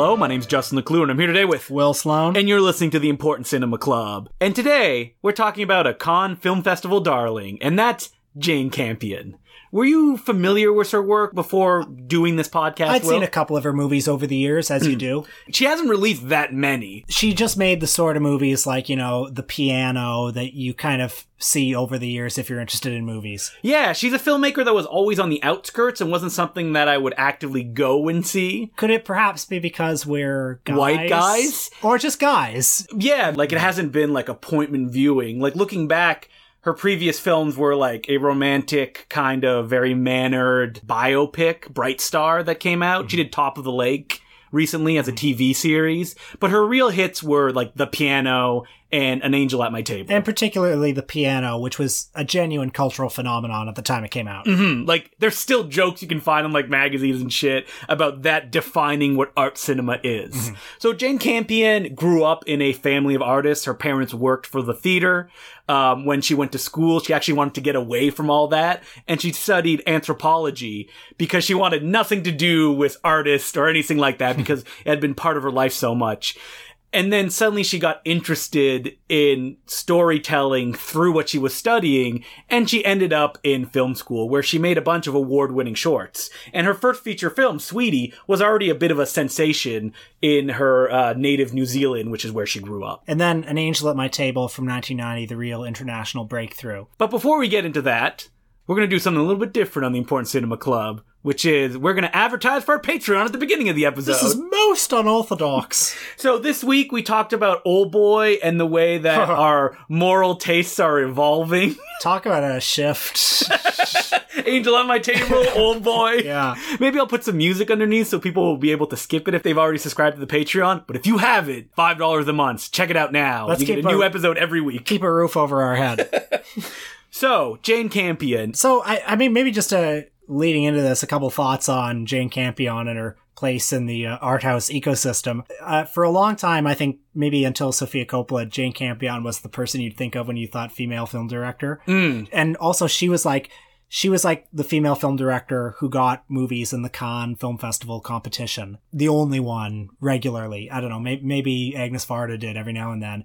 Hello, my name's Justin Decloux, and I'm here today with Will Sloan. and you're listening to the Important Cinema Club. And today, we're talking about a Cannes Film Festival darling, and that's Jane Campion. Were you familiar with her work before doing this podcast? I'd Will? seen a couple of her movies over the years, as you do. She hasn't released that many. She just made the sort of movies like, you know, The Piano that you kind of see over the years if you're interested in movies. Yeah, she's a filmmaker that was always on the outskirts and wasn't something that I would actively go and see. Could it perhaps be because we're guys? White guys? Or just guys? Yeah, like it hasn't been like appointment viewing. Like looking back, her previous films were like a romantic kind of very mannered biopic, Bright Star that came out. She did mm-hmm. Top of the Lake recently as a TV series, but her real hits were like The Piano and An Angel at My Table. And particularly The Piano, which was a genuine cultural phenomenon at the time it came out. Mhm. Like, there's still jokes you can find on like magazines and shit about that defining what art cinema is. So Jane Campion grew up in a family of artists. Her parents worked for the theater. Um, when she went to school, she actually wanted to get away from all that, and she studied anthropology because she wanted nothing to do with artists or anything like that because it had been part of her life so much. And then suddenly she got interested in storytelling through what she was studying, and she ended up in film school where she made a bunch of award winning shorts. And her first feature film, Sweetie, was already a bit of a sensation in her uh, native New Zealand, which is where she grew up. And then An Angel at My Table from 1990, the real international breakthrough. But before we get into that, we're going to do something a little bit different on the Important Cinema Club, which is we're going to advertise for our Patreon at the beginning of the episode. This is most unorthodox. So this week we talked about Old Boy and the way that our moral tastes are evolving. Talk about a shift. Angel on my table, Old Boy. Yeah. Maybe I'll put some music underneath so people will be able to skip it if they've already subscribed to the Patreon. But if you haven't, five dollars a month. Check it out now. Let's you get a keep new episode every week. Keep a roof over our head. So Jane Campion. So I, I mean, maybe just uh, leading into this, a couple thoughts on Jane Campion and her place in the uh, art house ecosystem. Uh, for a long time, I think maybe until Sofia Coppola, Jane Campion was the person you'd think of when you thought female film director. Mm. And also, she was like. She was like the female film director who got movies in the Cannes Film Festival competition. The only one regularly. I don't know, maybe, maybe Agnes Varda did every now and then.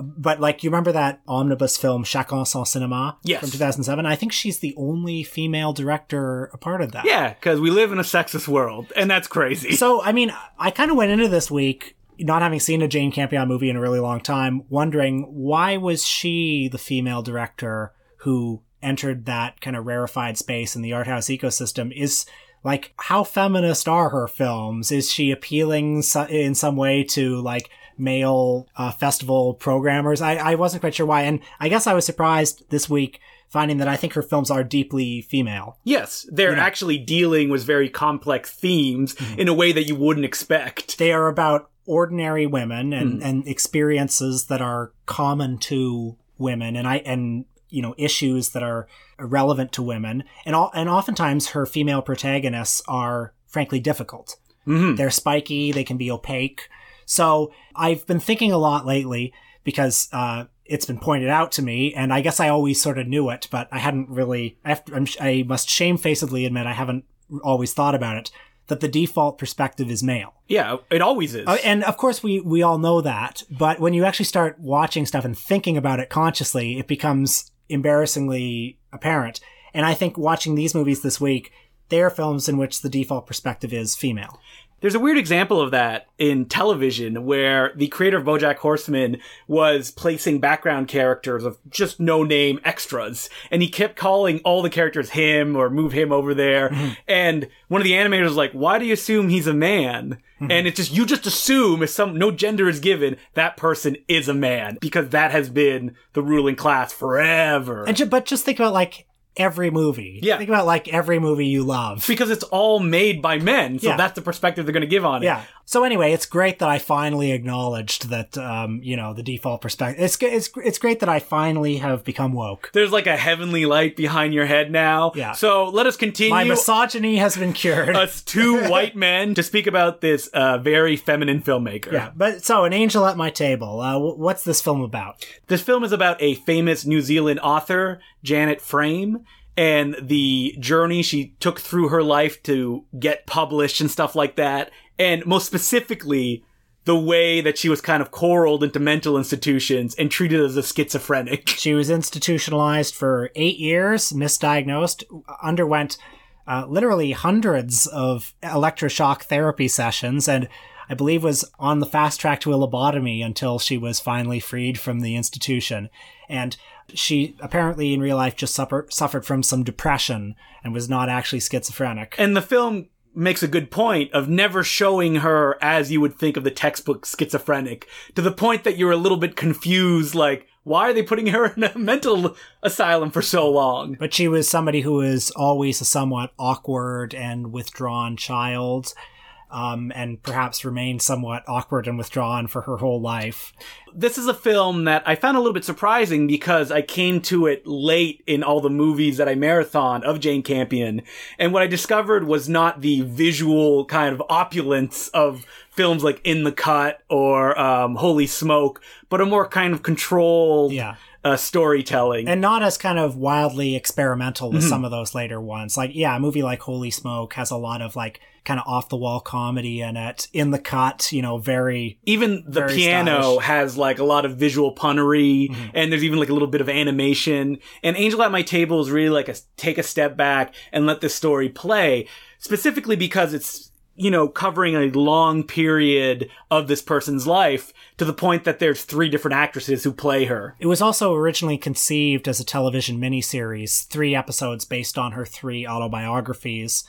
But like, you remember that omnibus film Chacun son cinéma Yes. from 2007? I think she's the only female director a part of that. Yeah, because we live in a sexist world, and that's crazy. So, I mean, I kind of went into this week not having seen a Jane Campion movie in a really long time, wondering why was she the female director who entered that kind of rarefied space in the art house ecosystem? Is like how feminist are her films? Is she appealing in some way to like male uh, festival programmers? I, I wasn't quite sure why, and I guess I was surprised this week finding that I think her films are deeply female. yes, they're actually dealing with very complex themes Mm-hmm. in a way that you wouldn't expect. they are about ordinary women and, and experiences that are common to women and I and you know issues that are relevant to women and all and oftentimes her female protagonists are frankly difficult. Mhm. They're spiky, they can be opaque. So I've been thinking a lot lately because uh, it's been pointed out to me, and I guess I always sort of knew it, but I hadn't really. I, have to, I'm, I must shamefacedly admit I haven't always thought about it. That the default perspective is male. Yeah, it always is. Uh, and of course, we we all know that. But when you actually start watching stuff and thinking about it consciously, it becomes embarrassingly apparent. And I think watching these movies this week, they are films in which the default perspective is female. There's a weird example of that in television where the creator of Bojack Horseman was placing background characters of just no name extras. And he kept calling all the characters him or move him over there. Mm-hmm. And one of the animators was like, why do you assume he's a man? Mm-hmm. And it's just, you just assume if some, no gender is given, that person is a man because that has been the ruling class forever. And but just think about like every movie. Yeah. Think about like every movie you love. because it's all made by men. So Yeah. that's the perspective they're going to give on it. Yeah. So anyway, it's great that I finally acknowledged that, um, you know, the default perspective. It's it's it's great that I finally have become woke. There's like a heavenly light behind your head now. Yeah. So let us continue. My misogyny has been cured. us two white men to speak about this uh, very feminine filmmaker. yeah. But so, an angel at my table. Uh, wh- what's this film about? This film is about a famous New Zealand author, Janet Frame, and the journey she took through her life to get published and stuff like that. And most specifically, the way that she was kind of corralled into mental institutions and treated as a schizophrenic. She was institutionalized for eight years, misdiagnosed, underwent uh, literally hundreds of electroshock therapy sessions, and I believe was on the fast track to a lobotomy until she was finally freed from the institution. And she apparently in real life just suffer- suffered from some depression and was not actually schizophrenic. And the film makes a good point of never showing her as you would think of the textbook schizophrenic to the point that you're a little bit confused like why are they putting her in a mental asylum for so long But she was somebody who was always a somewhat awkward and withdrawn child. Um, and perhaps remained somewhat awkward and withdrawn for her whole life. this is a film that I found a little bit surprising because I came to it late in all the movies that I marathon of Jane Campion. And what I discovered was not the visual kind of opulence of films like In the Cut or um, Holy Smoke, but a more kind of controlled Yeah. Uh, storytelling. and not as kind of wildly experimental Mm-hmm. as some of those later ones. Like, yeah, a movie like Holy Smoke has a lot of like kind of off the wall comedy in it. In the cut, you know, very even the Very piano stylish. has like a lot of visual punnery Mm-hmm. and there's even like a little bit of animation and angel at my table is really like a take a step back and let the story play specifically because it's you know covering a long period of this person's life to the point that there's three different actresses who play her It was also originally conceived as a television miniseries, three episodes based on her three autobiographies,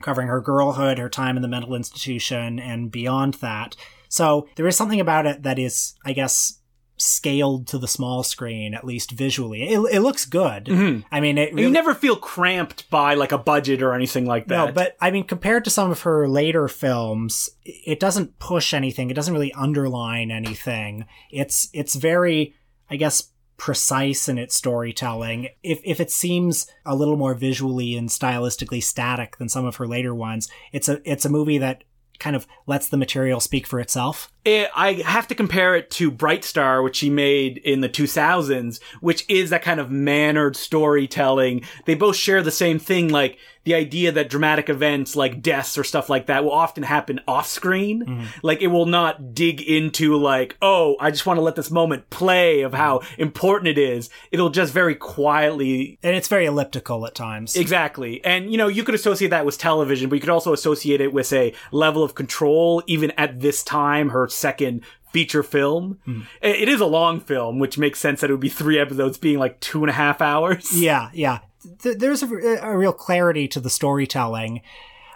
covering her girlhood, her time in the mental institution, and beyond that. So there is something about it that is, I guess, scaled to the small screen, at least visually. It, it looks good. Mm-hmm. I mean, it And you never feel cramped by like a budget or anything like that no, but I mean, compared to some of her later films, it doesn't push anything. It doesn't really underline anything. It's it's very, I guess, precise in its storytelling. If if it seems a little more visually and stylistically static than some of her later ones, it's a it's a movie that kind of lets the material speak for itself. It, I have to compare it to Bright Star, which she made in the 2000s, which is that kind of mannered storytelling. They both share the same thing, like the idea that dramatic events like deaths or stuff like that will often happen off screen. Mm-hmm. Like it will not dig into like, oh, I just want to let this moment play of how important it is. It'll just very quietly And it's very elliptical at times. Exactly. And, you know, you could associate that with television, but you could also associate it with a level of control, even at this time, her second feature film. I- It is a long film, which makes sense that it would be three episodes being like two and a half hours. Yeah, yeah. Th- there's a, a real clarity to the storytelling.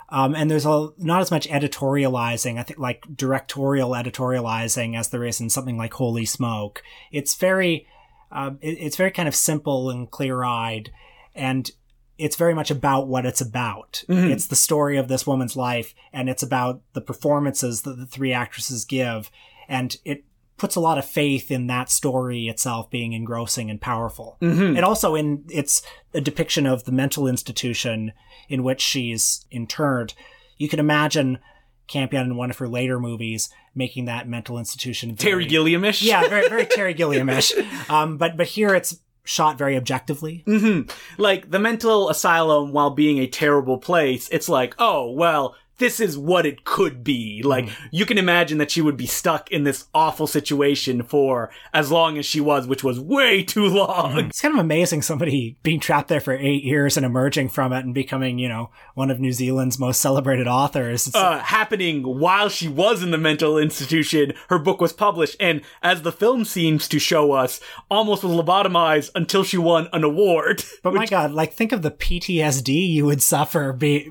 Um, and there's a, not as much editorializing, I think, like directorial editorializing as there is in something like Holy Smoke. It's very, um, it- it's very kind of simple and clear eyed. And it's very much about what it's about. It's the story of this woman's life, and it's about the performances that the three actresses give. And it puts a lot of faith in that story itself being engrossing and powerful. And also in its a depiction of the mental institution in which she's interned. You can imagine Campion in one of her later movies making that mental institution very, Terry Gilliamish. yeah, very very Terry Gilliamish. Um, but but here it's shot very objectively. hmm Like the mental asylum, while being a terrible place, it's like, oh, well, this is what it could be. Like, you can imagine that she would be stuck in this awful situation for as long as she was, which was way too long. It's kind of amazing somebody being trapped there for eight years and emerging from it and becoming, you know, one of New Zealand's most celebrated authors. It's, Uh, happening while she was in the mental institution, her book was published, and as the film seems to show us, almost was lobotomized until she won an award. but my God, like think of the PTSD you would suffer. Be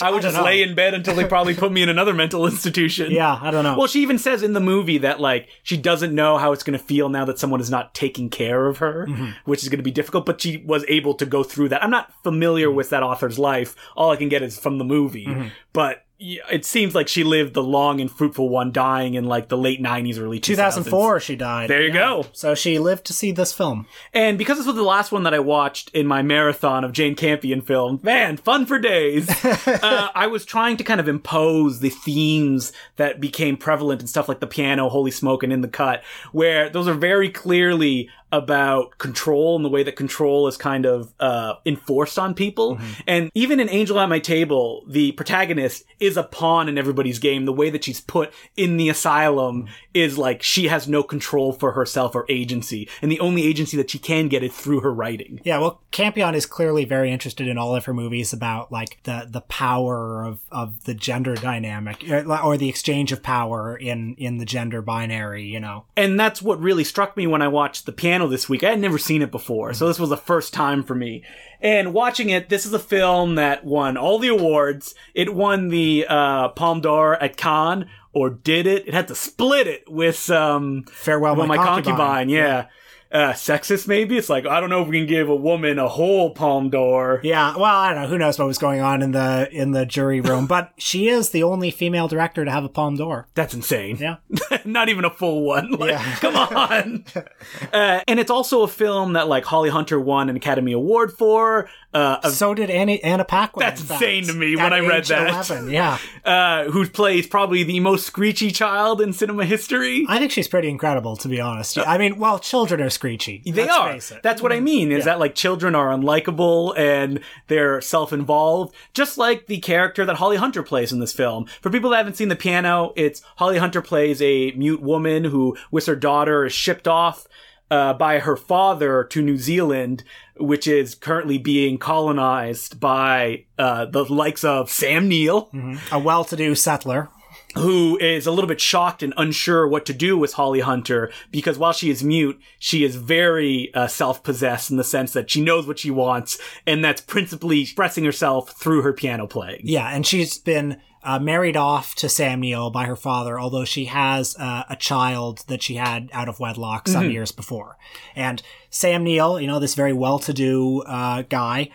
I would don't just know. lay in bed until they probably put me in another mental institution. Yeah, I don't know. Well, she even says in the movie that like she doesn't know how it's going to feel now that someone is not taking care of her, Mm-hmm. which is going to be difficult. But she was able to go through that. I'm not familiar Mm-hmm. with that author's life. All I can get is from the movie, but. Yeah, It seems like she lived the long and fruitful one, dying in like the late '90s, early 2000s. 2004 she died. There you go. So she lived to see this film. And because this was the last one that I watched in my marathon of Jane Campion films, man, fun for days. uh, I was trying to kind of impose the themes that became prevalent in stuff like the piano, Holy Smoke, and In the Cut, where those are very clearly about control and the way that control is kind of uh, enforced on people. Mm-hmm. And even in Angel at My Table, the protagonist is a pawn in everybody's game. The way that she's put in the asylum mm-hmm. is like she has no control for herself or agency. And the only agency that she can get is through her writing. Yeah, well, Campion is clearly very interested in all of her movies about like the the power of of the gender dynamic or, or the exchange of power in in the gender binary. You know, And that's what really struck me when I watched The Piano this week. I had never seen it before, so this was the first time for me. And watching it, this is a film that won all the awards. It won the uh, Palme d'Or at Cannes, or did it? It had to split it with um, farewell, well, my, my concubine. concubine. Yeah. Uh, sexist, maybe. It's like I don't know if we can give a woman a whole Palme d'Or. Yeah, well, I don't know. Who knows what was going on in the in the jury room, but she is the only female director to have a Palme d'Or. That's insane. Yeah. Not even a full one. Like, Yeah. come on. uh, and it's also a film that like Holly Hunter won an Academy Award for. Uh, a So did Annie, Anna Paquin. That's in insane to me when I read that. 11, Yeah, uh, who plays probably the most screechy child in cinema history. I think she's pretty incredible, to be honest. I mean, well, children are screechy. They are. That's what I mean. Is that like children are unlikable and they're self-involved, just like the character that Holly Hunter plays in this film. For people that haven't seen the piano, it's Holly Hunter plays a mute woman who, with her daughter, is shipped off uh, by her father to New Zealand, which is currently being colonized by uh, the likes of Sam Neill a well-to-do settler. Who is a little bit shocked and unsure what to do with Holly Hunter because while she is mute, she is very uh, self-possessed in the sense that she knows what she wants, and that's principally expressing herself through her piano playing. Yeah, and she's been uh, married off to Sam Neill by her father, although she has uh, a child that she had out of wedlock some Mm-hmm. years before. And Sam Neill, you know, this very well-to-do uh, guy,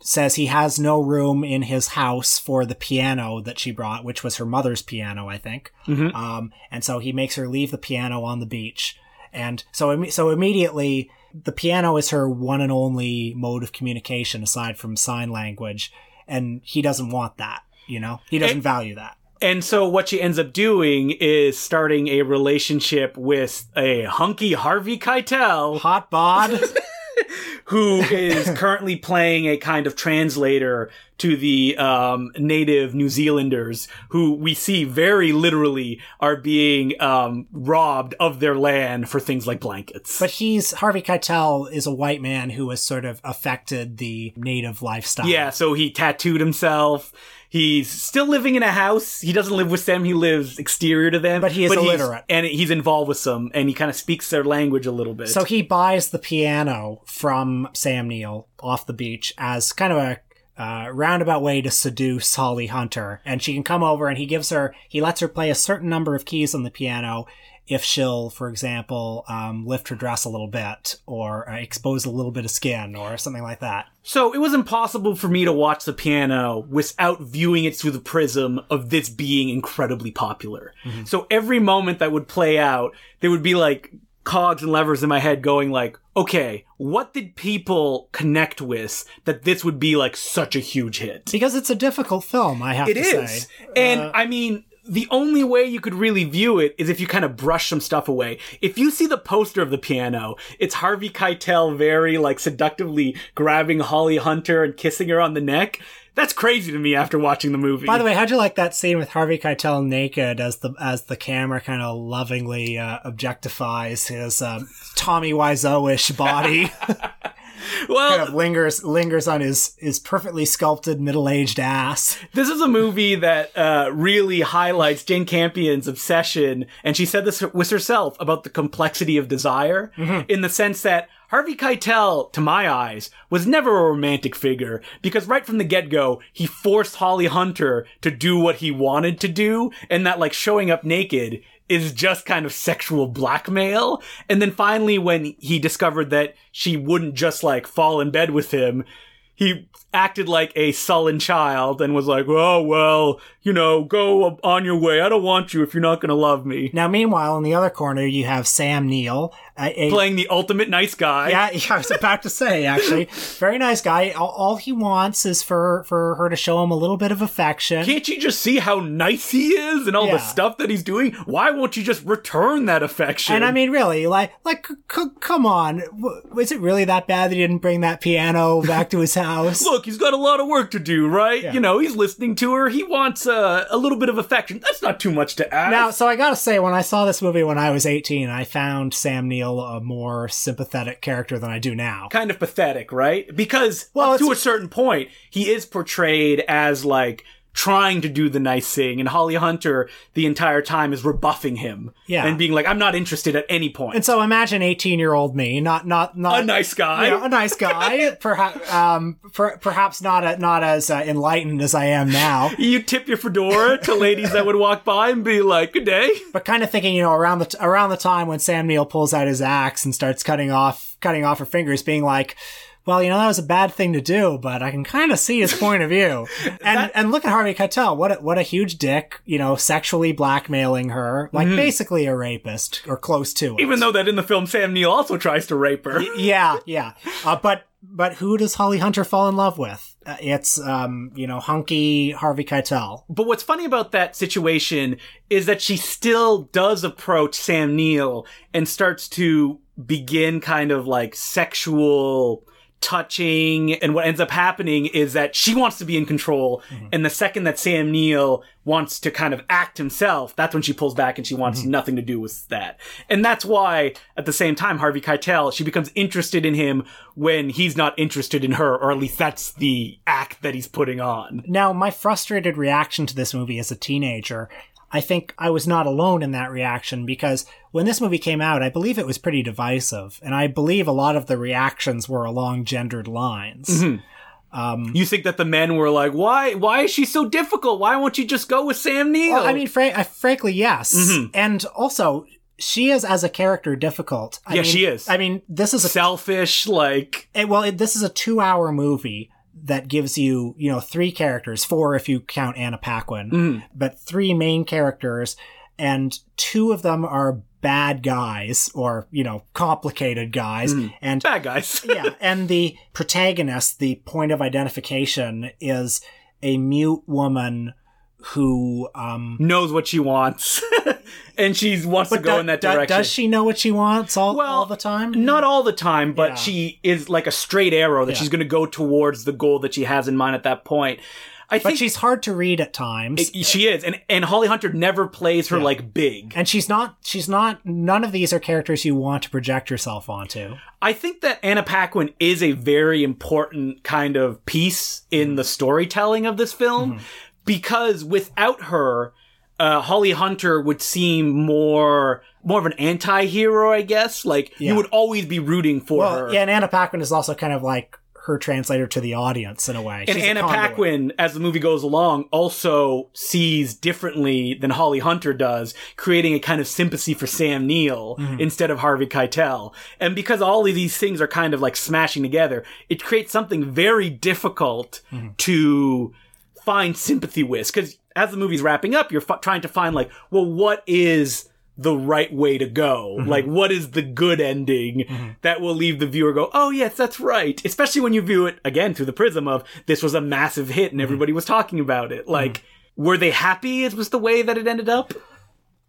says he has no room in his house for the piano that she brought, which was her mother's piano, I think. Mm-hmm. Um, and so he makes her leave the piano on the beach. And so, so immediately, the piano is her one and only mode of communication aside from sign language. And he doesn't want that, you know? He doesn't value that. And so what she ends up doing is starting a relationship with a hunky Harvey Keitel, Hot bod. who is currently playing a kind of translator to the um, native New Zealanders, who we see very literally are being um, robbed of their land for things like blankets. but he's, Harvey Keitel is a white man who has sort of affected the native lifestyle. yeah, so he tattooed himself. He's still living in a house. He doesn't live with them. He lives exterior to them. But he is illiterate. and he's involved with some, and he kind of speaks their language a little bit. So he buys the piano from Sam Neill off the beach as kind of a uh, roundabout way to seduce Holly Hunter. And she can come over and he gives her, he lets her play a certain number of keys on the piano if she'll, for example, um, lift her dress a little bit or uh, expose a little bit of skin or something like that. So it was impossible for me to watch the piano without viewing it through the prism of this being incredibly popular. So every moment that would play out, there would be like cogs and levers in my head going like, okay, what did people connect with that this would be like such a huge hit? Because it's a difficult film, I have It to is. say. And Uh, I mean, the only way you could really view it is if you kind of brush some stuff away. If you see the poster of the piano, it's Harvey Keitel very like seductively grabbing Holly Hunter and kissing her on the neck. That's crazy to me after watching the movie. By the way, how'd you like that scene with Harvey Keitel naked as the as the camera kind of lovingly uh, objectifies his um, Tommy Wiseau-ish body, well, kind of lingers lingers on his his perfectly sculpted middle aged ass. This is a movie that uh, really highlights Jane Campion's obsession, and she said this with herself about the complexity of desire, in the sense that Harvey Keitel, to my eyes, was never a romantic figure because right from the get go, he forced Holly Hunter to do what he wanted to do, and that like showing up naked is just kind of sexual blackmail. And then finally, when he discovered that she wouldn't just like fall in bed with him, he acted like a sullen child and was like, "Oh well, you know, go on your way. I don't want you if you're not going to love me." Now, meanwhile, in the other corner, you have Sam Neill, A, Playing the ultimate nice guy. yeah, yeah, I was about to say actually, very nice guy. All, all he wants is for for her to show him a little bit of affection. Can't you just see how nice he is and all Yeah. the stuff that he's doing? Why won't you just return that affection? And I mean, really, like, like, c- c- come on, W- was it really that bad that he didn't bring that piano back to his house? look, he's got a lot of work to do, right? You know, he's listening to her. He wants uh, a little bit of affection. That's not too much to ask. Now, so I gotta say, when I saw this movie when I was 18, I found Sam Neill a more sympathetic character than I do now. kind of pathetic, right? Because Well, to a certain point, he is portrayed as like trying to do the nice thing, and Holly Hunter the entire time is rebuffing him, Yeah. and being like, "I'm not interested at any point." And so imagine 18 year old me, not, not, not. a nice guy. you know, a nice guy, perhaps, um, per, perhaps not a, not as uh, enlightened as I am now, You tip your fedora to ladies that would walk by and be like, "Good day." but kind of thinking, you know, around the t- around the time when Sam Neill pulls out his axe and starts cutting off cutting off her fingers, being like, "Well, you know, that was a bad thing to do, but I can kind of see his point of view." And and look at Harvey Keitel, what a, what a huge dick, you know, sexually blackmailing her, like basically a rapist or close to it. Mm-hmm. Even though that in the film Sam Neill also tries to rape her. yeah, yeah, uh, but but who does Holly Hunter fall in love with? Uh, it's um, you know, hunky Harvey Keitel. But what's funny about that situation is that she still does approach Sam Neill and starts to begin kind of like sexual touching and what ends up happening is that she wants to be in control mm-hmm. and the second that Sam Neill wants to kind of act himself that's when she pulls back and she wants mm-hmm. nothing to do with that. And that's why at the same time Harvey Keitel she becomes interested in him when he's not interested in her or at least that's the act that he's putting on. Now, my frustrated reaction to this movie as a teenager, I think I was not alone in that reaction because when this movie came out, I believe it was pretty divisive, and I believe a lot of the reactions were along gendered lines. You think that the men were like, why? Why is she so difficult? Why won't you just go with Sam Neill? Well, I mean, fra- uh, frankly, yes, Mm-hmm. and also she is as a character difficult. I Yeah, mean- she is. I mean, this is a selfish. Like, it- well, it, this is a two-hour movie that gives you, you know, three characters, four if you count Anna Paquin, Mm-hmm. but three main characters, and two of them are bad guys or you know complicated guys, Mm-hmm. and bad guys. yeah, and the protagonist, the point of identification is a mute woman who um knows what she wants, and she wants to go in that direction. does she know what she wants all, Well, all the time? Not all the time, but Yeah. she is like a straight arrow that Yeah. she's going to go towards the goal that she has in mind at that point. I but she's hard to read at times. she is, and and Holly Hunter never plays her like big. and she's not she's not none of these are characters you want to project yourself onto I think that Anna Paquin is a very important kind of piece in the storytelling of this film because without her, uh, Holly Hunter would seem more more of an anti-hero, I guess. Like Yeah. you would always be rooting for well her. yeah and anna paquin is also kind of like her translator to the audience in a way and She's Anna. Paquin, as the movie goes along, also sees differently than Holly Hunter does, creating a kind of sympathy for Sam Neill Mm-hmm. instead of Harvey Keitel. And because all of these things are kind of like smashing together, it creates something very difficult Mm-hmm. to find sympathy with. Because as the movie's wrapping up, you're f- trying to find like, well, what is the right way to go? Mm-hmm. Like, what is the good ending that will leave the viewer go, oh, yes, that's right. Especially when you view it again through the prism of this was a massive hit Mm-hmm. and everybody was talking about it. Like, were they happy? It was the way that it ended up.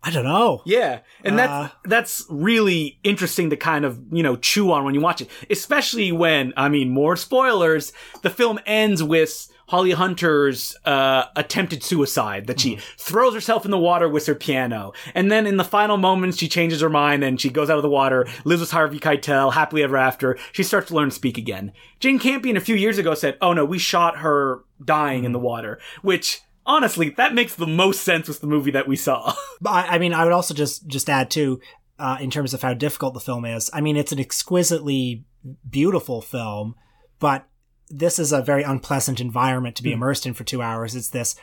i don't know Yeah, and Uh. that's that's really interesting to kind of you know chew on when you watch it, especially when I mean more spoilers. The film ends with Holly Hunter's uh, attempted suicide that she throws herself in the water with her piano, and then in the final moments she changes her mind and she goes out of the water, lives with Harvey Keitel happily ever after. She starts to learn to speak again. Jane Campion a few years ago said, "Oh no, we shot her dying in the water," which. Honestly, that makes the most sense with the movie that we saw. I, I mean, I would also just just add too, uh, in terms of how difficult the film is. I mean, it's an exquisitely beautiful film, but this is a very unpleasant environment to be hmm. immersed in for two hours. It's this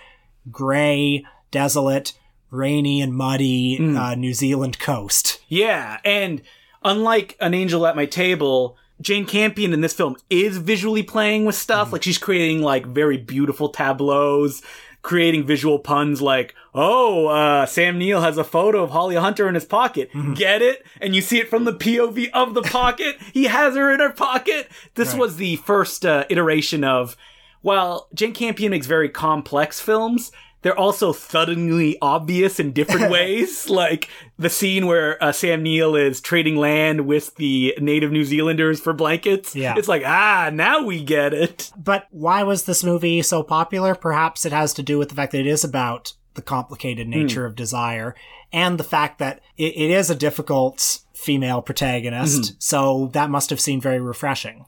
gray, desolate, rainy, and muddy hmm. uh, New Zealand coast. Yeah, and unlike An Angel at My Table, Jane Campion in this film is visually playing with stuff. Hmm. Like she's creating like very beautiful tableaus. Creating visual puns like, oh, uh, Sam Neill has a photo of Holly Hunter in his pocket. Get it? And you see it from the POV of the pocket. he has her in her pocket. This Right. was the first uh, iteration of, well, Jane Campion makes very complex films, they're also thuddingly obvious in different ways. Like the scene where uh, Sam Neill is trading land with the native New Zealanders for blankets. Yeah. It's like, ah, now we get it. But why was this movie so popular? Perhaps it has to do with the fact that it is about the complicated nature of desire and the fact that it, it is a difficult female protagonist. So that must have seemed very refreshing.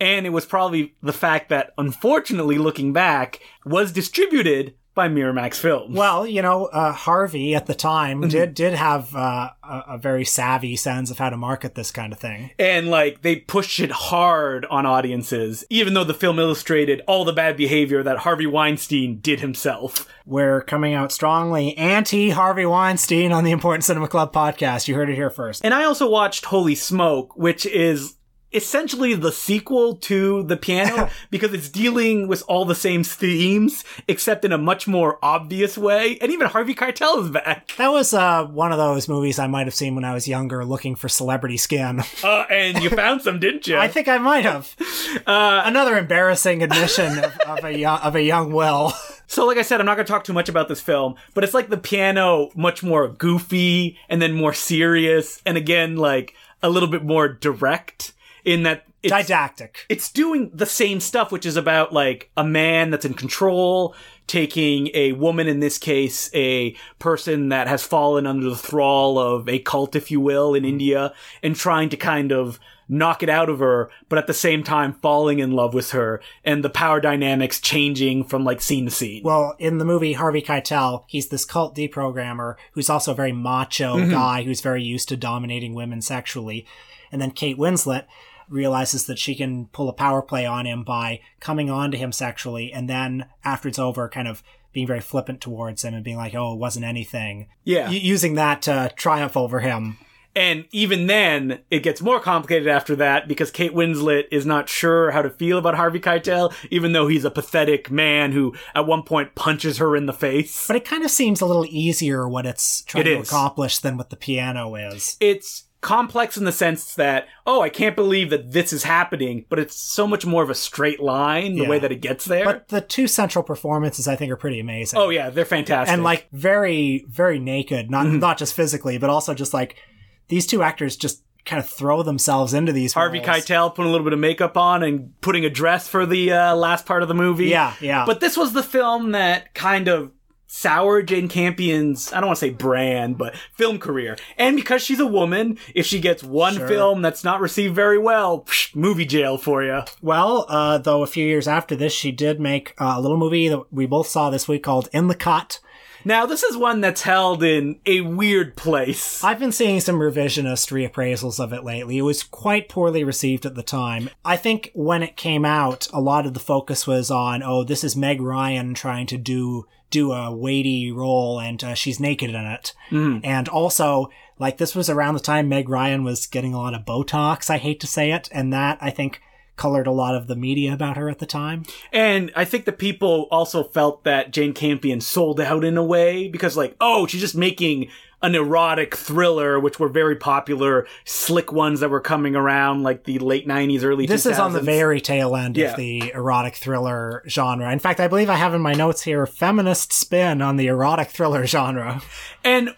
And it was probably the fact that, unfortunately, looking back, was distributed by Miramax Films. Well, you know, uh, Harvey at the time did did have uh, a, a very savvy sense of how to market this kind of thing. and like they pushed it hard on audiences, even though the film illustrated all the bad behavior that Harvey Weinstein did himself. We're coming out strongly anti Harvey Weinstein on the Important Cinema Club podcast. You heard it here first. And I also watched Holy Smoke, which is essentially the sequel to The Piano because it's dealing with all the same themes, except in a much more obvious way. And even Harvey Keitel is back. That was uh, one of those movies I might have seen when I was younger, looking for celebrity skin. Uh, and you found some, didn't you? I think I might have. Uh, Another embarrassing admission of, of a young, of a young Will. So, like I said, I'm not going to talk too much about this film, but it's like the piano, much more goofy and then more serious, and again, like a little bit more direct in that it's, Didactic. it's doing the same stuff, which is about like a man that's in control, taking a woman, in this case, a person that has fallen under the thrall of a cult, if you will, in India, and trying to kind of knock it out of her, but at the same time falling in love with her, and the power dynamics changing from like scene to scene. Well, in the movie Harvey Keitel, he's this cult deprogrammer who's also a very macho mm-hmm. guy who's very used to dominating women sexually. And then Kate Winslet realizes that she can pull a power play on him by coming on to him sexually and then after it's over kind of being very flippant towards him and being like, oh, it wasn't anything. Yeah. U- using that to triumph over him. And even then, it gets more complicated after that because Kate Winslet is not sure how to feel about Harvey Keitel, even though he's a pathetic man who at one point punches her in the face. But it kind of seems a little easier what it's trying It to accomplish than what the piano is. It's complex in the sense that, oh, I can't believe that this is happening, but it's so much more of a straight line the Yeah. way that it gets there. But the two central performances I think are pretty amazing. oh, yeah, they're fantastic. and like very very naked not Mm-hmm. not just physically but also just like these two actors just kind of throw themselves into these Harvey roles. Keitel putting a little bit of makeup on and putting a dress for the uh, last part of the movie. yeah yeah But this was the film that kind of soured Jane Campion's, I don't want to say brand, but film career. And because she's a woman, if she gets one Sure. film that's not received very well, psh, movie jail for you. well uh though a few years after this she did make uh, a little movie that we both saw this week called in the cut Now, this is one that's held in a weird place. I've been seeing some revisionist reappraisals of it lately. It was quite poorly received at the time. I think when it came out, a lot of the focus was on, oh, this is Meg Ryan trying to do do a weighty role, and uh, she's naked in it. And also, like this was around the time Meg Ryan was getting a lot of Botox. I hate to say it, and that I think colored a lot of the media about her at the time. And I think the people also felt that Jane Campion sold out in a way because, like, oh, she's just making an erotic thriller, which were very popular, slick ones that were coming around like the late 90s, early This is on the very tail end Yeah. of the erotic thriller genre. In fact, I believe I have in my notes here a feminist spin on the erotic thriller genre. And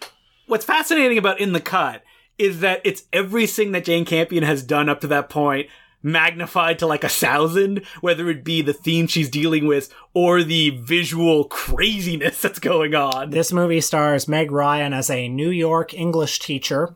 what's fascinating about In the Cut is that it's everything that Jane Campion has done up to that point magnified to like a thousand, whether it be the theme she's dealing with or the visual craziness that's going on. This movie stars Meg Ryan as a New York English teacher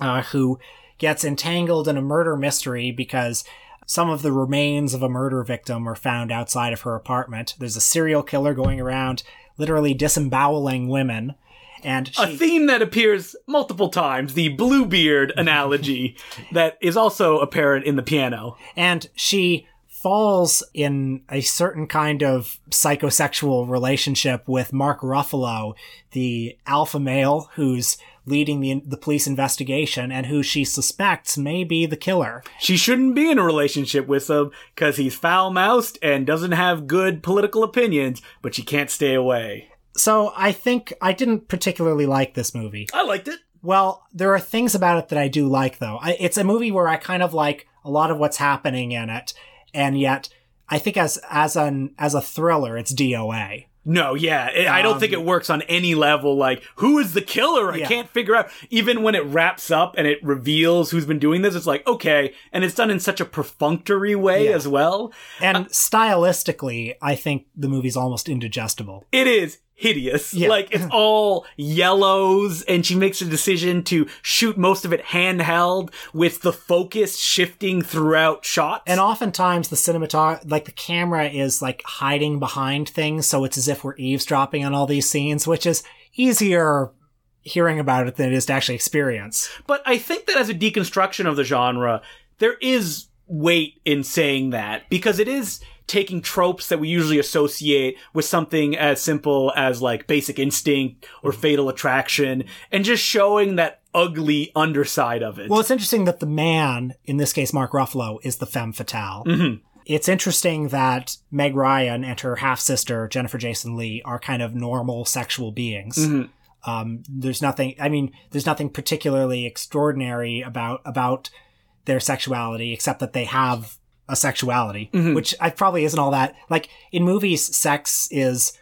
uh, who gets entangled in a murder mystery because some of the remains of a murder victim are found outside of her apartment. There's a serial killer going around literally disemboweling women. And she, a theme that appears multiple times, the Bluebeard analogy that is also apparent in the piano. and she falls in a certain kind of psychosexual relationship with Mark Ruffalo, the alpha male who's leading the the police investigation and who she suspects may be the killer. She shouldn't be in a relationship with him because he's foul mouthed and doesn't have good political opinions, but she can't stay away. So I think I didn't particularly like this movie. I liked it. Well, there are things about it that I do like, though. I, it's a movie where I kind of like a lot of what's happening in it, and yet I think as as an as a thriller, it's DOA. No, yeah, it, I don't think it works on any level. Like, who is the killer? I Um, Yeah. can't figure out. Even when it wraps up and it reveals who's been doing this, it's like okay, and it's done in such a perfunctory way Yeah. as well. And stylistically, I think the movie's almost indigestible. It is hideous. Yeah. Like it's all yellows, and she makes a decision to shoot most of it handheld with the focus shifting throughout shots. And oftentimes the cinematog like the camera is like hiding behind things, so it's as if we're eavesdropping on all these scenes, which is easier hearing about it than it is to actually experience. But I think that as a deconstruction of the genre, there is weight in saying that because it is taking tropes that we usually associate with something as simple as like basic instinct or fatal attraction and just showing that ugly underside of it. Well, it's interesting that the man, in this case Mark Ruffalo, is the femme fatale. Mhm. It's interesting that Meg Ryan and her half sister, Jennifer Jason Lee, are kind of normal sexual beings. Mhm. Um, there's nothing, I mean, there's nothing particularly extraordinary about, about their sexuality except that they have a sexuality, Mhm. which I probably isn't all that, like in movies, sex is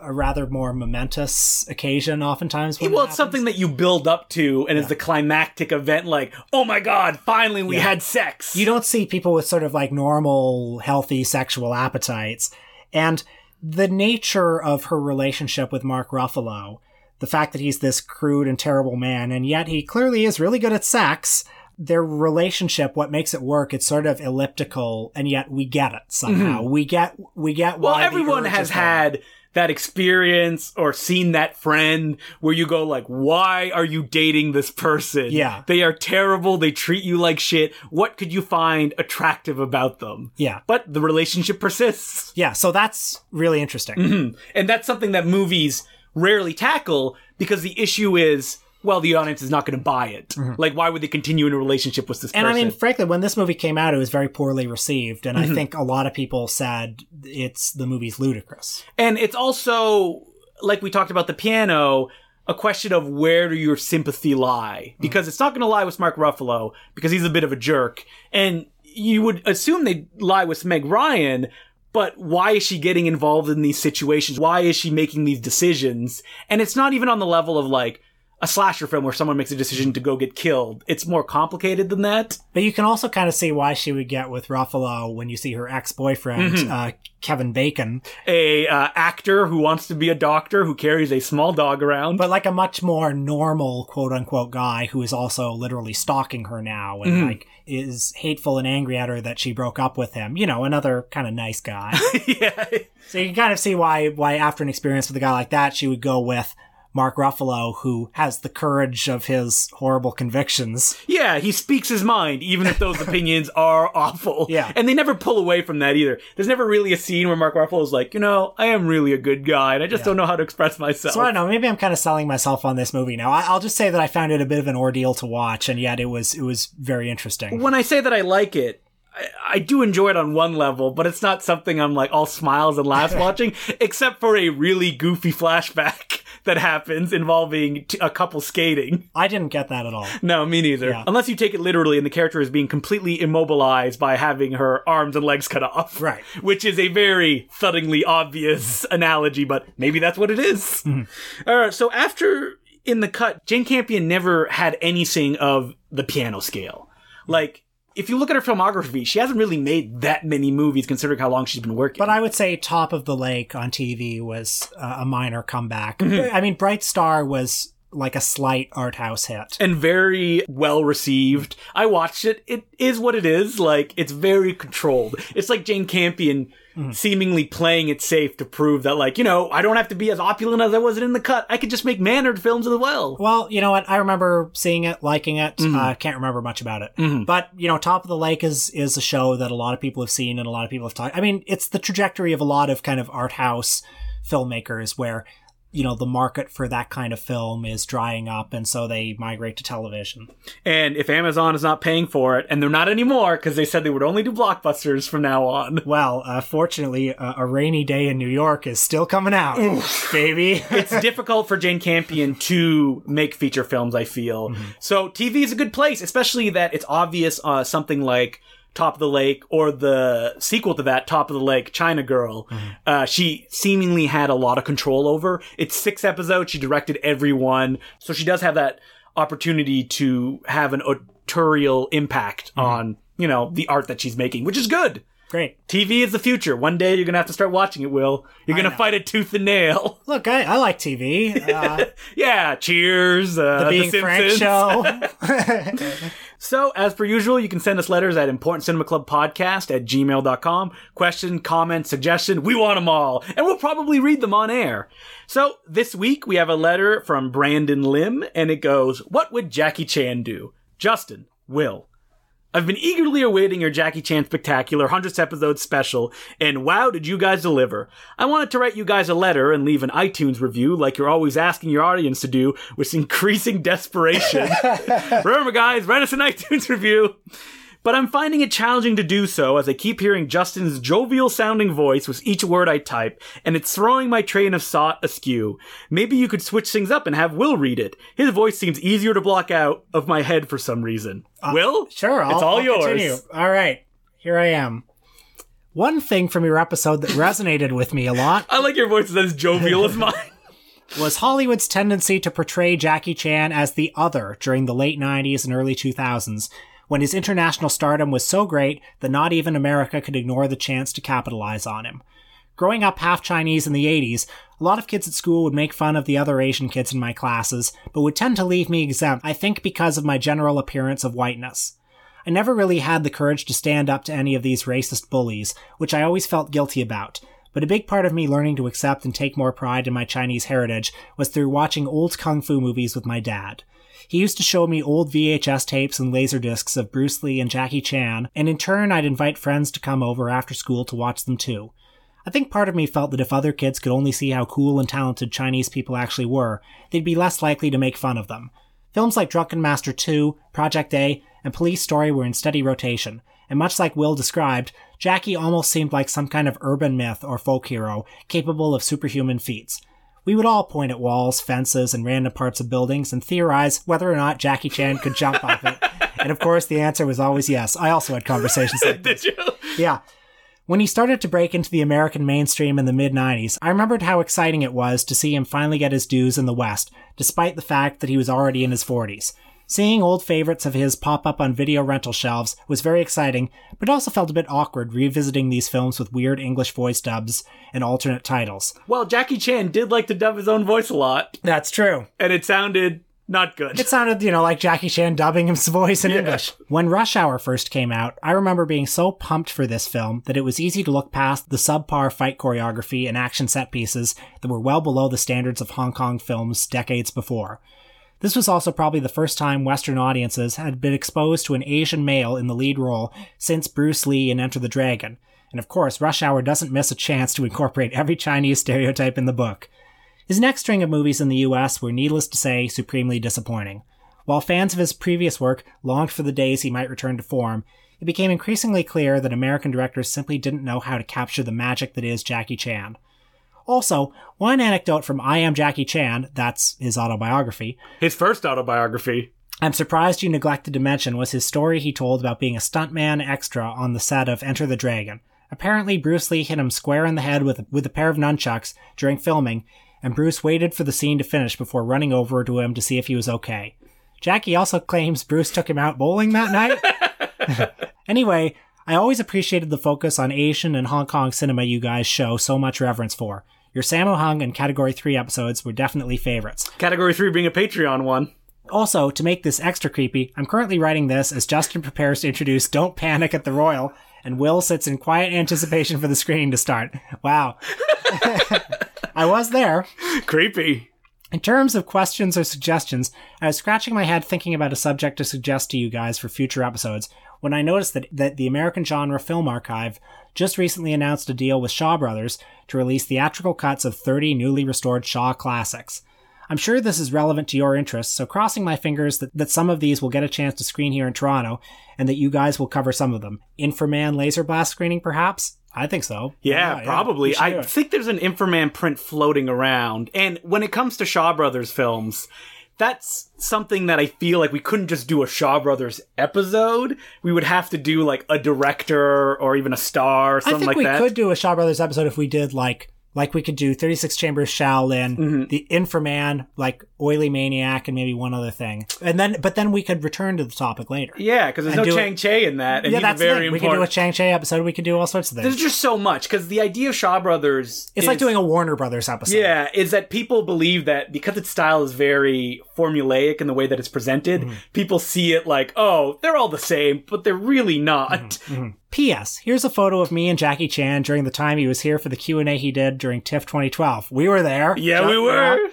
a rather more momentous occasion oftentimes. When well, it it's happens. something that you build up to, and it's the climactic event. Like, oh my god, finally we Yeah. had sex. You don't see people with sort of like normal, healthy sexual appetites. And the nature of her relationship with Mark Ruffalo, the fact that he's this crude and terrible man, and yet he clearly is really good at sex. Their relationship, what makes it work, it's sort of elliptical, and yet we get it somehow. We get, we get. Mm-hmm. well, everyone has had that experience or seen that friend where you go like, why are you dating this person? Yeah. They are terrible. They treat you like shit. What could you find attractive about them? Yeah, But the relationship persists. yeah. So that's really interesting. Mhm. And that's something that movies rarely tackle because the issue is, well, the audience is not going to buy it. Like, why would they continue in a relationship with this person? Mm-hmm. And I mean, frankly, when this movie came out, it was very poorly received, and Mm-hmm. I think a lot of people said it's the movie's ludicrous. And it's also, like we talked about the piano, a question of where do your sympathy lie? Because it's not going to lie with Mark Ruffalo because he's a bit of a jerk. And you would assume they lie with Meg Ryan, but why is she getting involved in these situations? Why is she making these decisions? And it's not even on the level of like a slasher film where someone makes a decision to go get killed. It's more complicated than that. But you can also kind of see why she would get with Ruffalo when you see her ex-boyfriend, Mm-hmm. uh, Kevin Bacon, A uh, actor who wants to be a doctor who carries a small dog around. but like a much more normal quote-unquote guy who is also literally stalking her now and Mm-hmm. like is hateful and angry at her that she broke up with him. You know, another kind of nice guy. yeah. so you can kind of see why why after an experience with a guy like that, she would go with Mark Ruffalo, who has the courage of his horrible convictions. Yeah, he speaks his mind, even if those opinions are awful. Yeah. And they never pull away from that either. There's never really a scene where Mark Ruffalo's like, you know, I am really a good guy, and I just don't know how to express myself. So I don't know. Maybe I'm kind of selling myself on this movie now. I'll just say that I found it a bit of an ordeal to watch, and yet it was it was very interesting. when I say that I like it, I do enjoy it on one level, but it's not something I'm like all smiles and laughs watching, except for a really goofy flashback that happens involving t- a couple skating. I didn't get that at all. No, me neither. Yeah. Unless you take it literally and the character is being completely immobilized by having her arms and legs cut off. Right. Which is a very thuddingly obvious analogy, but maybe that's what it is. Mm-hmm. All right, so after in the cut, Jane Campion never had anything of the piano scale. Like, if you look at her filmography, she hasn't really made that many movies considering how long she's been working. But I would say Top of the Lake on TV was uh, a minor comeback. I mean, Bright Star was like a slight art house hit. and very well received. I watched it. It is what it is. Like it's very controlled. It's like Jane Campion seemingly playing it safe to prove that, like, you know, I don't have to be as opulent as I was in the cut. I could just make mannered films as well. Well, you know what? I remember seeing it, liking it. Mm-hmm. I can't remember much about it. But you know, Top of the Lake is is a show that a lot of people have seen and a lot of people have talked. I mean, it's the trajectory of a lot of kind of art house filmmakers where you know, the market for that kind of film is drying up, and so they migrate to television. And if Amazon is not paying for it, and they're not anymore because they said they would only do blockbusters from now on. Well, uh, fortunately, uh, A Rainy Day in New York is still coming out, baby. it's difficult for Jane Campion to make feature films, I feel. Mm-hmm. So TV is a good place, especially that it's obvious uh, something like Top of the Lake or the sequel to that, Top of the Lake, China Girl, Mm-hmm. uh, she seemingly had a lot of control over. It's six episodes. She directed every one. So she does have that opportunity to have an autorial impact Mm-hmm. on, you know, the art that she's making, which is good. Great. TV is the future. One day you're going to have to start watching it, Will. You're going to fight it tooth and nail. Look, I, I like TV. Uh, yeah, cheers. Uh, the Being Frank show. So, as per usual, you can send us letters at Important Cinema Club Podcast at gmail.com. Question, comment, suggestion, we want them all. And we'll probably read them on air. So, this week we have a letter from Brandon Lim, and it goes, What would Jackie Chan do? Justin, Will. I've been eagerly awaiting your Jackie Chan Spectacular 100th episode special, and wow, did you guys deliver. I wanted to write you guys a letter and leave an iTunes review like you're always asking your audience to do with increasing desperation. Remember, guys, write us an iTunes review. But I'm finding it challenging to do so as I keep hearing Justin's jovial sounding voice with each word I type, and it's throwing my train of thought askew. Maybe you could switch things up and have Will read it. His voice seems easier to block out of my head for some reason. Uh, Will? Sure, I'll, It's all I'll yours. Continue. All right, here I am. One thing from your episode that resonated with me a lot I like your voice is as jovial as mine. was Hollywood's tendency to portray Jackie Chan as the other during the late 90s and early 2000s, when his international stardom was so great that not even America could ignore the chance to capitalize on him. Growing up half Chinese in the 80s, a lot of kids at school would make fun of the other Asian kids in my classes, but would tend to leave me exempt, I think because of my general appearance of whiteness. I never really had the courage to stand up to any of these racist bullies, which I always felt guilty about. But a big part of me learning to accept and take more pride in my Chinese heritage was through watching old kung fu movies with my dad. He used to show me old VHS tapes and laser discs of Bruce Lee and Jackie Chan, and in turn I'd invite friends to come over after school to watch them too. I think part of me felt that if other kids could only see how cool and talented Chinese people actually were, they'd be less likely to make fun of them. Films like Drunken Master 2, Project A, and Police Story were in steady rotation, and much like Will described, Jackie almost seemed like some kind of urban myth or folk hero capable of superhuman feats. We would all point at walls, fences, and random parts of buildings and theorize whether or not Jackie Chan could jump off it. And of course, the answer was always yes. I also had conversations like Did you? yeah. When he started to break into the American mainstream in the mid 90s, I remembered how exciting it was to see him finally get his dues in the West, despite the fact that he was already in his 40s. Seeing old favorites of his pop up on video rental shelves was very exciting, but also felt a bit awkward revisiting these films with weird English voice dubs and alternate titles. Well, Jackie Chan did like to dub his own voice a lot, That's true. and it sounded not good. It sounded, you know, like Jackie Chan dubbing his voice in English. When Rush Hour first came out, I remember being so pumped for this film that it was easy to look past the subpar fight choreography and action set pieces that were well below the standards of Hong Kong films decades before. This was also probably the first time Western audiences had been exposed to an Asian male in the lead role since Bruce Lee in Enter the Dragon. And of course, Rush Hour doesn't miss a chance to incorporate every Chinese stereotype in the book. His next string of movies in the US were, needless to say, supremely disappointing. While fans of his previous work longed for the days he might return to form, it became increasingly clear that American directors simply didn't know how to capture the magic that is Jackie Chan. Also, one anecdote from I Am Jackie Chan, that's his autobiography, His first autobiography. I'm surprised you neglected to mention was his story he told about being a stuntman extra on the set of Enter the Dragon. Apparently, Bruce Lee hit him square in the head with, with a pair of nunchucks during filming, and Bruce waited for the scene to finish before running over to him to see if he was okay. Jackie also claims Bruce took him out bowling that night. anyway, I always appreciated the focus on Asian and Hong Kong cinema you guys show so much reverence for. Your Sammo Hung and Category 3 episodes were definitely favorites. Category 3 being a Patreon one. Also, to make this extra creepy, I'm currently writing this as Justin prepares to introduce Don't Panic at the Royal, and Will sits in quiet anticipation for the screening to start. Wow. I was there. Creepy. In terms of questions or suggestions, I was scratching my head thinking about a subject to suggest to you guys for future episodes, when I noticed that, that the American Genre Film Archive just recently announced a deal with Shaw Brothers to release theatrical cuts of 30 newly restored Shaw classics. I'm sure this is relevant to your interests, so crossing my fingers that, that some of these will get a chance to screen here in Toronto, and that you guys will cover some of them. Inframan Laser Blast screening, perhaps? I think so. Yeah, probably. I think there's an Inframan print floating around. And when it comes to Shaw Brothers films, that's something that I feel like we couldn't just do a Shaw Brothers episode. We would have to do like a director or even a star or something I think like we that. could do a Shaw Brothers episode if we did like like we could do 36 Chambers Shaolin, Mm-hmm. the Inframan, like Oily Maniac, and maybe one other thing. And then, but then we could return to the topic later. Yeah, because there's no Chang Cheh in that, and yeah, that's very thing. We could do a important. Chang Cheh episode. We could do all sorts of things. there's just so much because the idea of Shaw Brothers. It's is- like doing a Warner Brothers episode. Yeah, is that people believe that because its style is very formulaic in the way that it's presented, Mm-hmm. people see it like, oh, they're all the same, but they're really not. Mm-hmm. P.S. Here's a photo of me and Jackie Chan during the time he was here for the Q&A he did during TIFF 2012. We were there. Yeah, we were.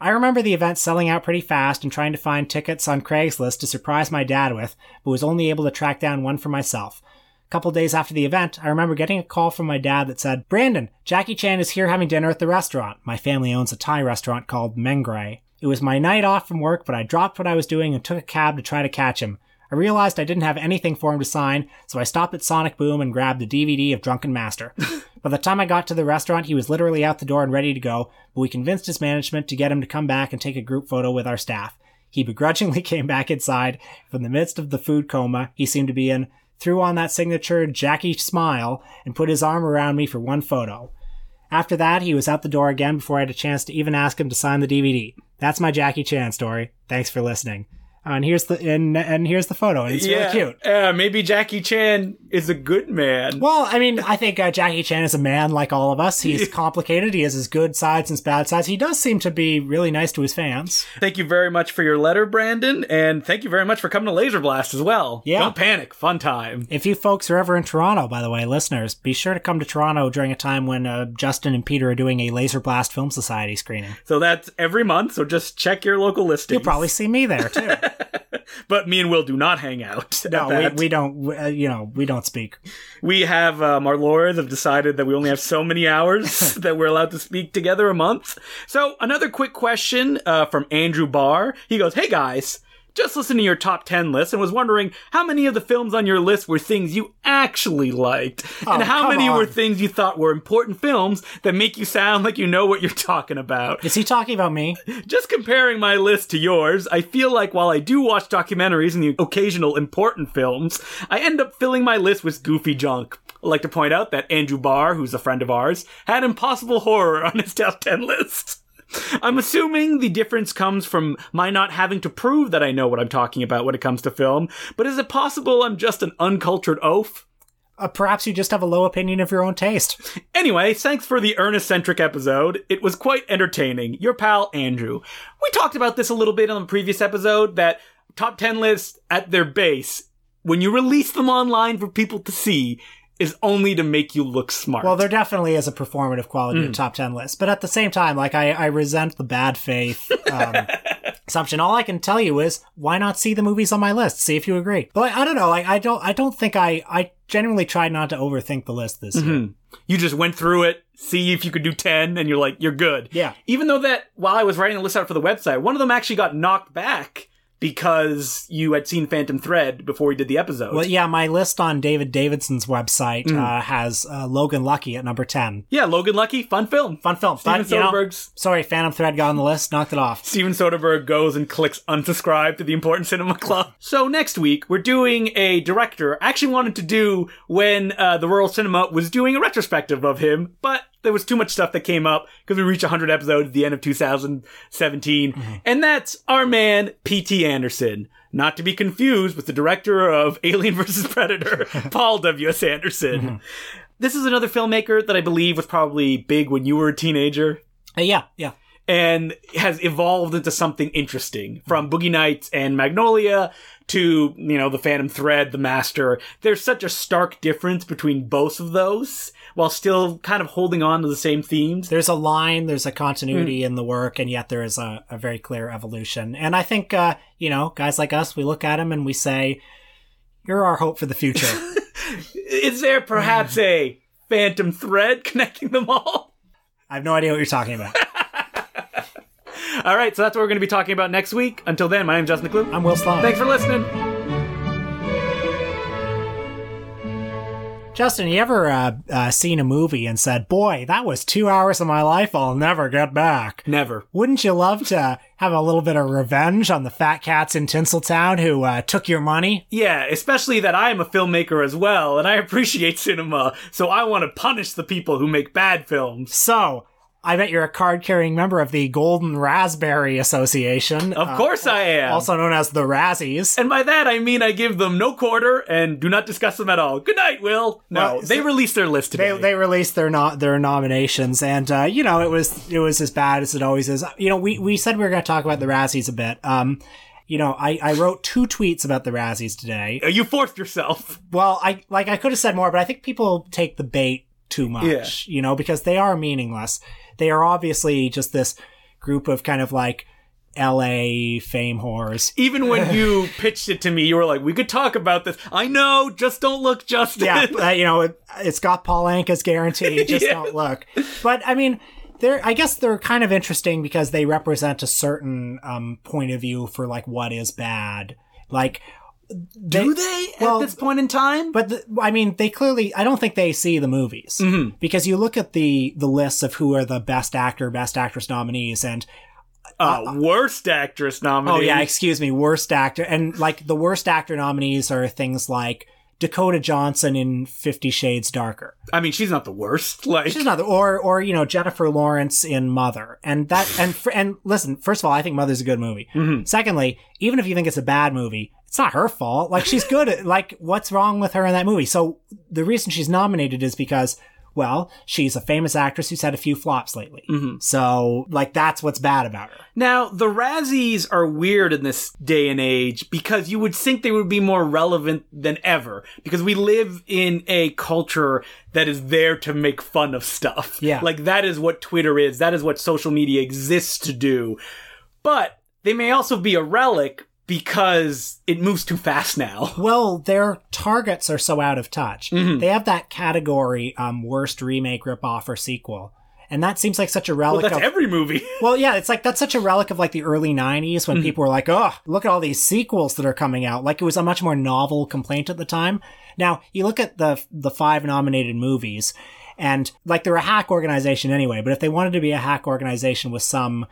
I remember the event selling out pretty fast and trying to find tickets on Craigslist to surprise my dad with, but was only able to track down one for myself. A couple days after the event, I remember getting a call from my dad that said, Brandon, Jackie Chan is here having dinner at the restaurant. My family owns a Thai restaurant called Mengrai. It was my night off from work, but I dropped what I was doing and took a cab to try to catch him. I realized I didn't have anything for him to sign, so I stopped at Sonic Boom and grabbed the DVD of Drunken Master. By the time I got to the restaurant, he was literally out the door and ready to go, but we convinced his management to get him to come back and take a group photo with our staff. He begrudgingly came back inside. From the midst of the food coma he seemed to be in, threw on that signature Jackie smile and put his arm around me for one photo. After that, he was out the door again before I had a chance to even ask him to sign the DVD. That's my Jackie Chan story. Thanks for listening. And here's the and, and here's the photo, and it's yeah, really cute. Uh, maybe Jackie Chan is a good man. Well, I mean, I think uh, Jackie Chan is a man like all of us. He's complicated. He has his good sides and his bad sides. He does seem to be really nice to his fans. Thank you very much for your letter, Brandon, and thank you very much for coming to Laser Blast as well. Yeah. Don't panic. Fun time. If you folks are ever in Toronto, by the way, listeners, be sure to come to Toronto during a time when uh, Justin and Peter are doing a Laser Blast Film Society screening. So that's every month, so just check your local listings. You'll probably see me there too. But me and Will do not hang out. no, we, we don't. Uh, you know, we don't speak. We have um, our lawyers have decided that we only have so many hours that we're allowed to speak together a month. So another quick question uh, from Andrew Barr. He goes, "Hey guys." Just listened to your top 10 list and was wondering how many of the films on your list were things you actually liked, and Oh, how many on. were things you thought were important films that make you sound like you know what you're talking about. Is he talking about me? Just comparing my list to yours, I feel like while I do watch documentaries and the occasional important films, I end up filling my list with goofy junk. I'd like to point out that Andrew Barr, who's a friend of ours, had Impossible Horror on his top 10 list. I'm assuming the difference comes from my not having to prove that I know what I'm talking about when it comes to film, but is it possible I'm just an uncultured oaf? Uh, perhaps you just have a low opinion of your own taste. Anyway, thanks for the earnest centric episode. It was quite entertaining. Your pal, Andrew. We talked about this a little bit on the previous episode that top 10 lists at their base, when you release them online for people to see, is only to make you look smart. Well, there definitely is a performative quality to top 10 lists. But at the same time, like, I, I resent the bad faith um, assumption. All I can tell you is, why not see the movies on my list? See if you agree. But I don't know. Like, I don't, I don't think I, I genuinely tried not to overthink the list this year. you just went through it, see if you could do 10, and you're like, you're good. Yeah. Even though that, while I was writing the list out for the website, one of them actually got knocked back because you had seen Phantom Thread before we did the episode. Well, yeah, my list on David Davidson's website uh, has uh, Logan Lucky at number 10. yeah, Logan Lucky, fun film. Fun film. Steven But, you know, sorry, Phantom Thread got on the list, knocked it off. Steven Soderbergh goes and clicks unsubscribe to the Important Cinema Club. So next week we're doing a director. I actually wanted to do when uh, the Royal Cinema was doing a retrospective of him, but there was too much stuff that came up because we reached 100 episodes at the end of 2017, and that's our man P.T. Anderson. Not to be confused with the director of Alien vs. Predator, Paul W.S. Anderson. This is another filmmaker that I believe was probably big when you were a teenager Uh, yeah, yeah. and has evolved into something interesting from Boogie Nights and Magnolia to, you know, the Phantom Thread, the Master. There's such a stark difference between both of those while still kind of holding on to the same themes. there's a line, there's a continuity in the work, and yet there is a, a very clear evolution. And I think, uh, you know, guys like us, we look at him and we say, You're our hope for the future. Is there perhaps a phantom thread connecting them all? I have no idea what you're talking about. All right, so that's what we're going to be talking about next week. Until then, my name's Justin Decloux. I'm Will Sloan. Thanks for listening. Justin, you ever uh, uh, seen a movie and said, "Boy, that was two hours of my life I'll never get back"? Never. Wouldn't you love to have a little bit of revenge on the fat cats in Tinseltown who uh, took your money? Yeah, especially that I am a filmmaker as well, and I appreciate cinema, so I want to punish the people who make bad films. So, I bet you're a card carrying member of the Golden Raspberry Association. Of course I am. Also known as the Razzies. and by that I mean I give them no quarter and do not discuss them at all. Good night, Will. No, Well, they so- released their list today. They, they released their no, their nominations, and uh, you know it was it was as bad as it always is. You know, we, we said we were going to talk about the Razzies a bit. Um, you know, I, I wrote two tweets about the Razzies today. Uh, you forced yourself. Well, I like I could have said more, but I think people take the bait too much. Yeah. You know, because they are meaningless. They are obviously just this group of kind of like L.A. fame whores. Even when you pitched it to me, you were like, "We could talk about this." I know, just don't look, Justin. yeah, uh, you know, it, it's got Paul Anka's guarantee. Just Yeah. don't look. But I mean, they're. I guess they're kind of interesting because they represent a certain um, point of view for like what is bad. Like, Do they well, at this point in time? but the, I mean, they clearly. I don't think they see the movies Mm-hmm. because you look at the the lists of who are the best actor, best actress nominees, and uh, worst actress nominee. Oh yeah, excuse me, worst actor. And like the worst actor nominees are things like Dakota Johnson in 50 Shades Darker. I mean, she's not the worst. Like, She's not or or you know Jennifer Lawrence in Mother. And that and and listen, first of all, I think Mother's a good movie. Secondly, even if you think it's a bad movie, it's not her fault. Like she's good at like what's wrong with her in that movie? So the reason she's nominated is because well, she's a famous actress who's had a few flops lately. Mm-hmm. So, like, that's what's bad about her. Now, the Razzies are weird in this day and age because you would think they would be more relevant than ever because we live in a culture that is there to make fun of stuff. Yeah. Like that is what Twitter is. That is what social media exists to do. But they may also be a relic because it moves too fast now. Well, their targets are so out of touch. They have that category, um, worst remake, ripoff, or sequel. And that seems like such a relic That's of. every movie. well, yeah, it's like that's such a relic of like the early 90s when people were like, oh, look at all these sequels that are coming out. Like it was a much more novel complaint at the time. Now, you look at the the five nominated movies, and like they're a hack organization anyway, but if they wanted to be a hack organization with some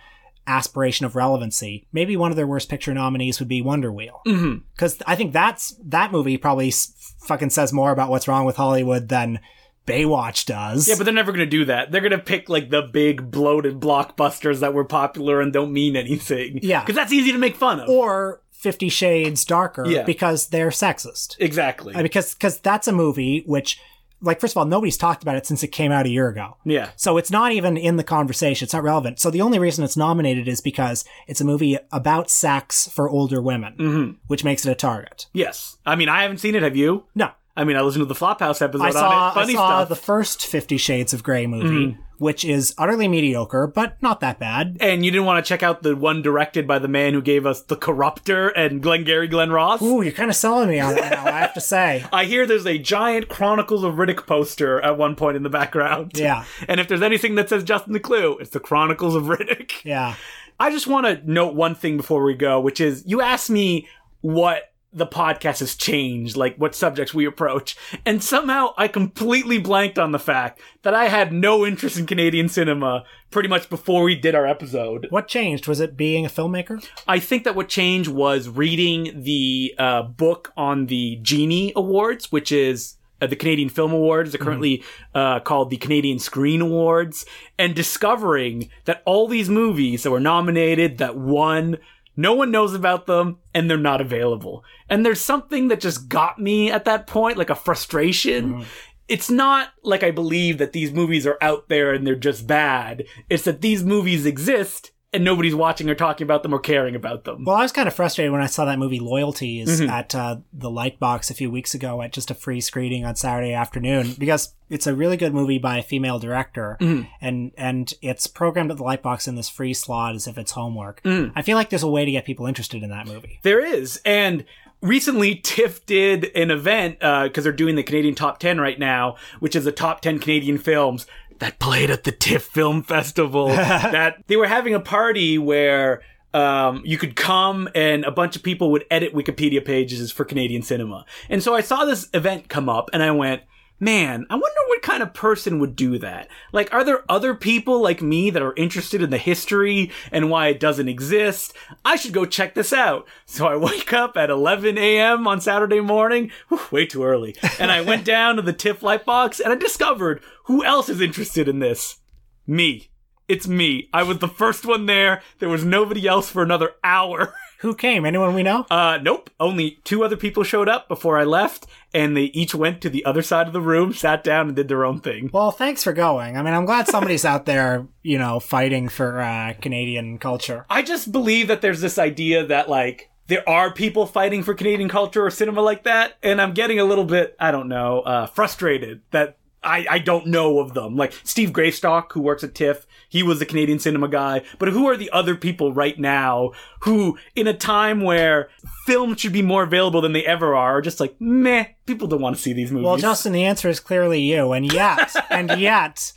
aspiration of relevancy, maybe one of their worst picture nominees would be Wonder Wheel. Mm-hmm. Because I think that's that movie probably s- fucking says more about what's wrong with Hollywood than Baywatch does. Yeah, but they're never going to do that. They're going to pick like the big bloated blockbusters that were popular and don't mean anything. Yeah. Because that's easy to make fun of. or Fifty Shades Darker Yeah. because they're sexist. exactly. Because because that's a movie which, like, first of all, nobody's talked about it since it came out a year ago. yeah. So it's not even in the conversation. It's not relevant. So the only reason it's nominated is because it's a movie about sex for older women, Mm-hmm. which makes it a target. Yes. I mean, I haven't seen it. Have you? No, I mean, I listened to the Flophouse episode I saw on it. I saw stuff. Mm-hmm. the first Fifty Shades of Grey movie, which is utterly mediocre, but not that bad. and you didn't want to check out the one directed by the man who gave us The Corruptor and Glengarry Glen Ross? Ooh, you're kind of selling me on it now. I have to say. I hear there's a giant Chronicles of Riddick poster at one point in the background. Yeah. And if there's anything that says Justin Decloux, it's the Chronicles of Riddick. Yeah. I just want to note one thing before we go, which is you asked me what the podcast has changed, like what subjects we approach. And somehow I completely blanked on the fact that I had no interest in Canadian cinema pretty much before we did our episode. What changed? Was it being a filmmaker? I think that what changed was reading the uh, book on the Genie Awards, which is uh, the Canadian Film Awards. They're currently uh, called the Canadian Screen Awards, and discovering that all these movies that were nominated, that won, no one knows about them, and they're not available. And there's something that just got me at that point, like a frustration. Mm-hmm. It's not like I believe that these movies are out there and they're just bad. It's that these movies exist and nobody's watching or talking about them or caring about them. Well, I was kind of frustrated when I saw that movie Loyalties Mm-hmm. at uh, the Lightbox a few weeks ago at just a free screening on Saturday afternoon because it's a really good movie by a female director Mm-hmm. and and it's programmed at the Lightbox in this free slot as if it's homework. Mm. I feel like there's a way to get people interested in that movie. There is. And recently TIFF did an event because they're doing the Canadian Top 10 right now, which is the top 10 Canadian films that played at the TIFF Film Festival. that they were having a party where um, you could come and a bunch of people would edit Wikipedia pages for Canadian cinema. And so I saw this event come up and I went, man, I wonder what kind of person would do that. Like, are there other people like me that are interested in the history and why it doesn't exist? I should go check this out. So I wake up at 11 a.m. on Saturday morning, whew, way too early, and I went down to the TIFF Lightbox and I discovered who else is interested in this. Me. It's me. I was the first one there. There was nobody else for another hour. Who came? Anyone we know? Uh, nope. Only two other people showed up before I left, and they each went to the other side of the room, sat down, and did their own thing. Well, thanks for going. I mean, I'm glad somebody's out there, you know, fighting for uh, Canadian culture. I just believe that there's this idea that, like, there are people fighting for Canadian culture or cinema like that, and I'm getting a little bit, I don't know, uh, frustrated that I, I don't know of them. Like Steve Gravestock, who works at TIFF, he was the Canadian cinema guy. But who are the other people right now who, in a time where film should be more available than they ever are, are just like, meh, people don't want to see these movies. Well, Justin, the answer is clearly you. And yet, and yet,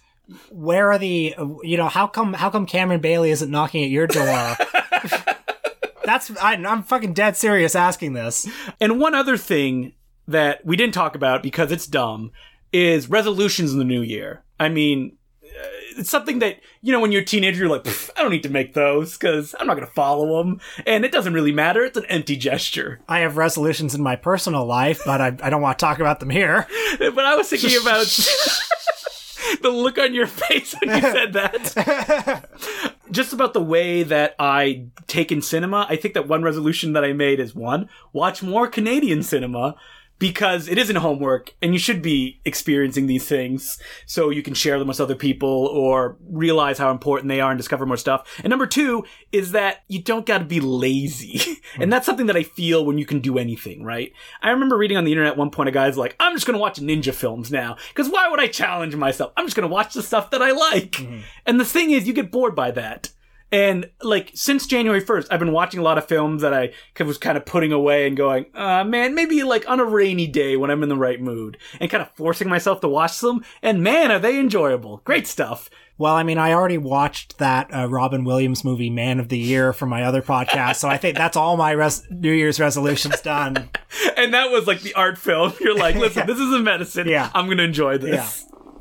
where are the, you know, how come, how come Cameron Bailey isn't knocking at your door? That's, I, I'm fucking dead serious asking this. And one other thing that we didn't talk about because it's dumb is resolutions in the new year. I mean, it's something that you know when you're a teenager you're like i don't need to make those because i'm not going to follow them and it doesn't really matter it's an empty gesture. I have resolutions in my personal life, but I, I don't want to talk about them here. but i was thinking about the look on your face when you said that. Just about the way that i take in cinema i think that one resolution that i made is one watch more canadian cinema because it isn't homework and you should be experiencing these things so you can share them with other people or realize how important they are and discover more stuff. And number two is that you don't gotta be lazy. and that's something that I feel when you can do anything, right? I remember reading on the internet at one point a guy's like, I'm just gonna watch ninja films now. Cause why would I challenge myself? I'm just gonna watch the stuff that I like. Mm-hmm. And the thing is, you get bored by that. And like since January 1st, I've been watching a lot of films that I was kind of putting away and going, uh, man, maybe like on a rainy day when I'm in the right mood and kind of forcing myself to watch them. And man, are they enjoyable. Great stuff. Well, I mean, I already watched that uh, Robin Williams movie, Man of the Year, for my other podcast, so I think that's all my res- New Year's resolutions done. And that was like the art film. You're like, listen, this is a medicine. Yeah. I'm going to enjoy this.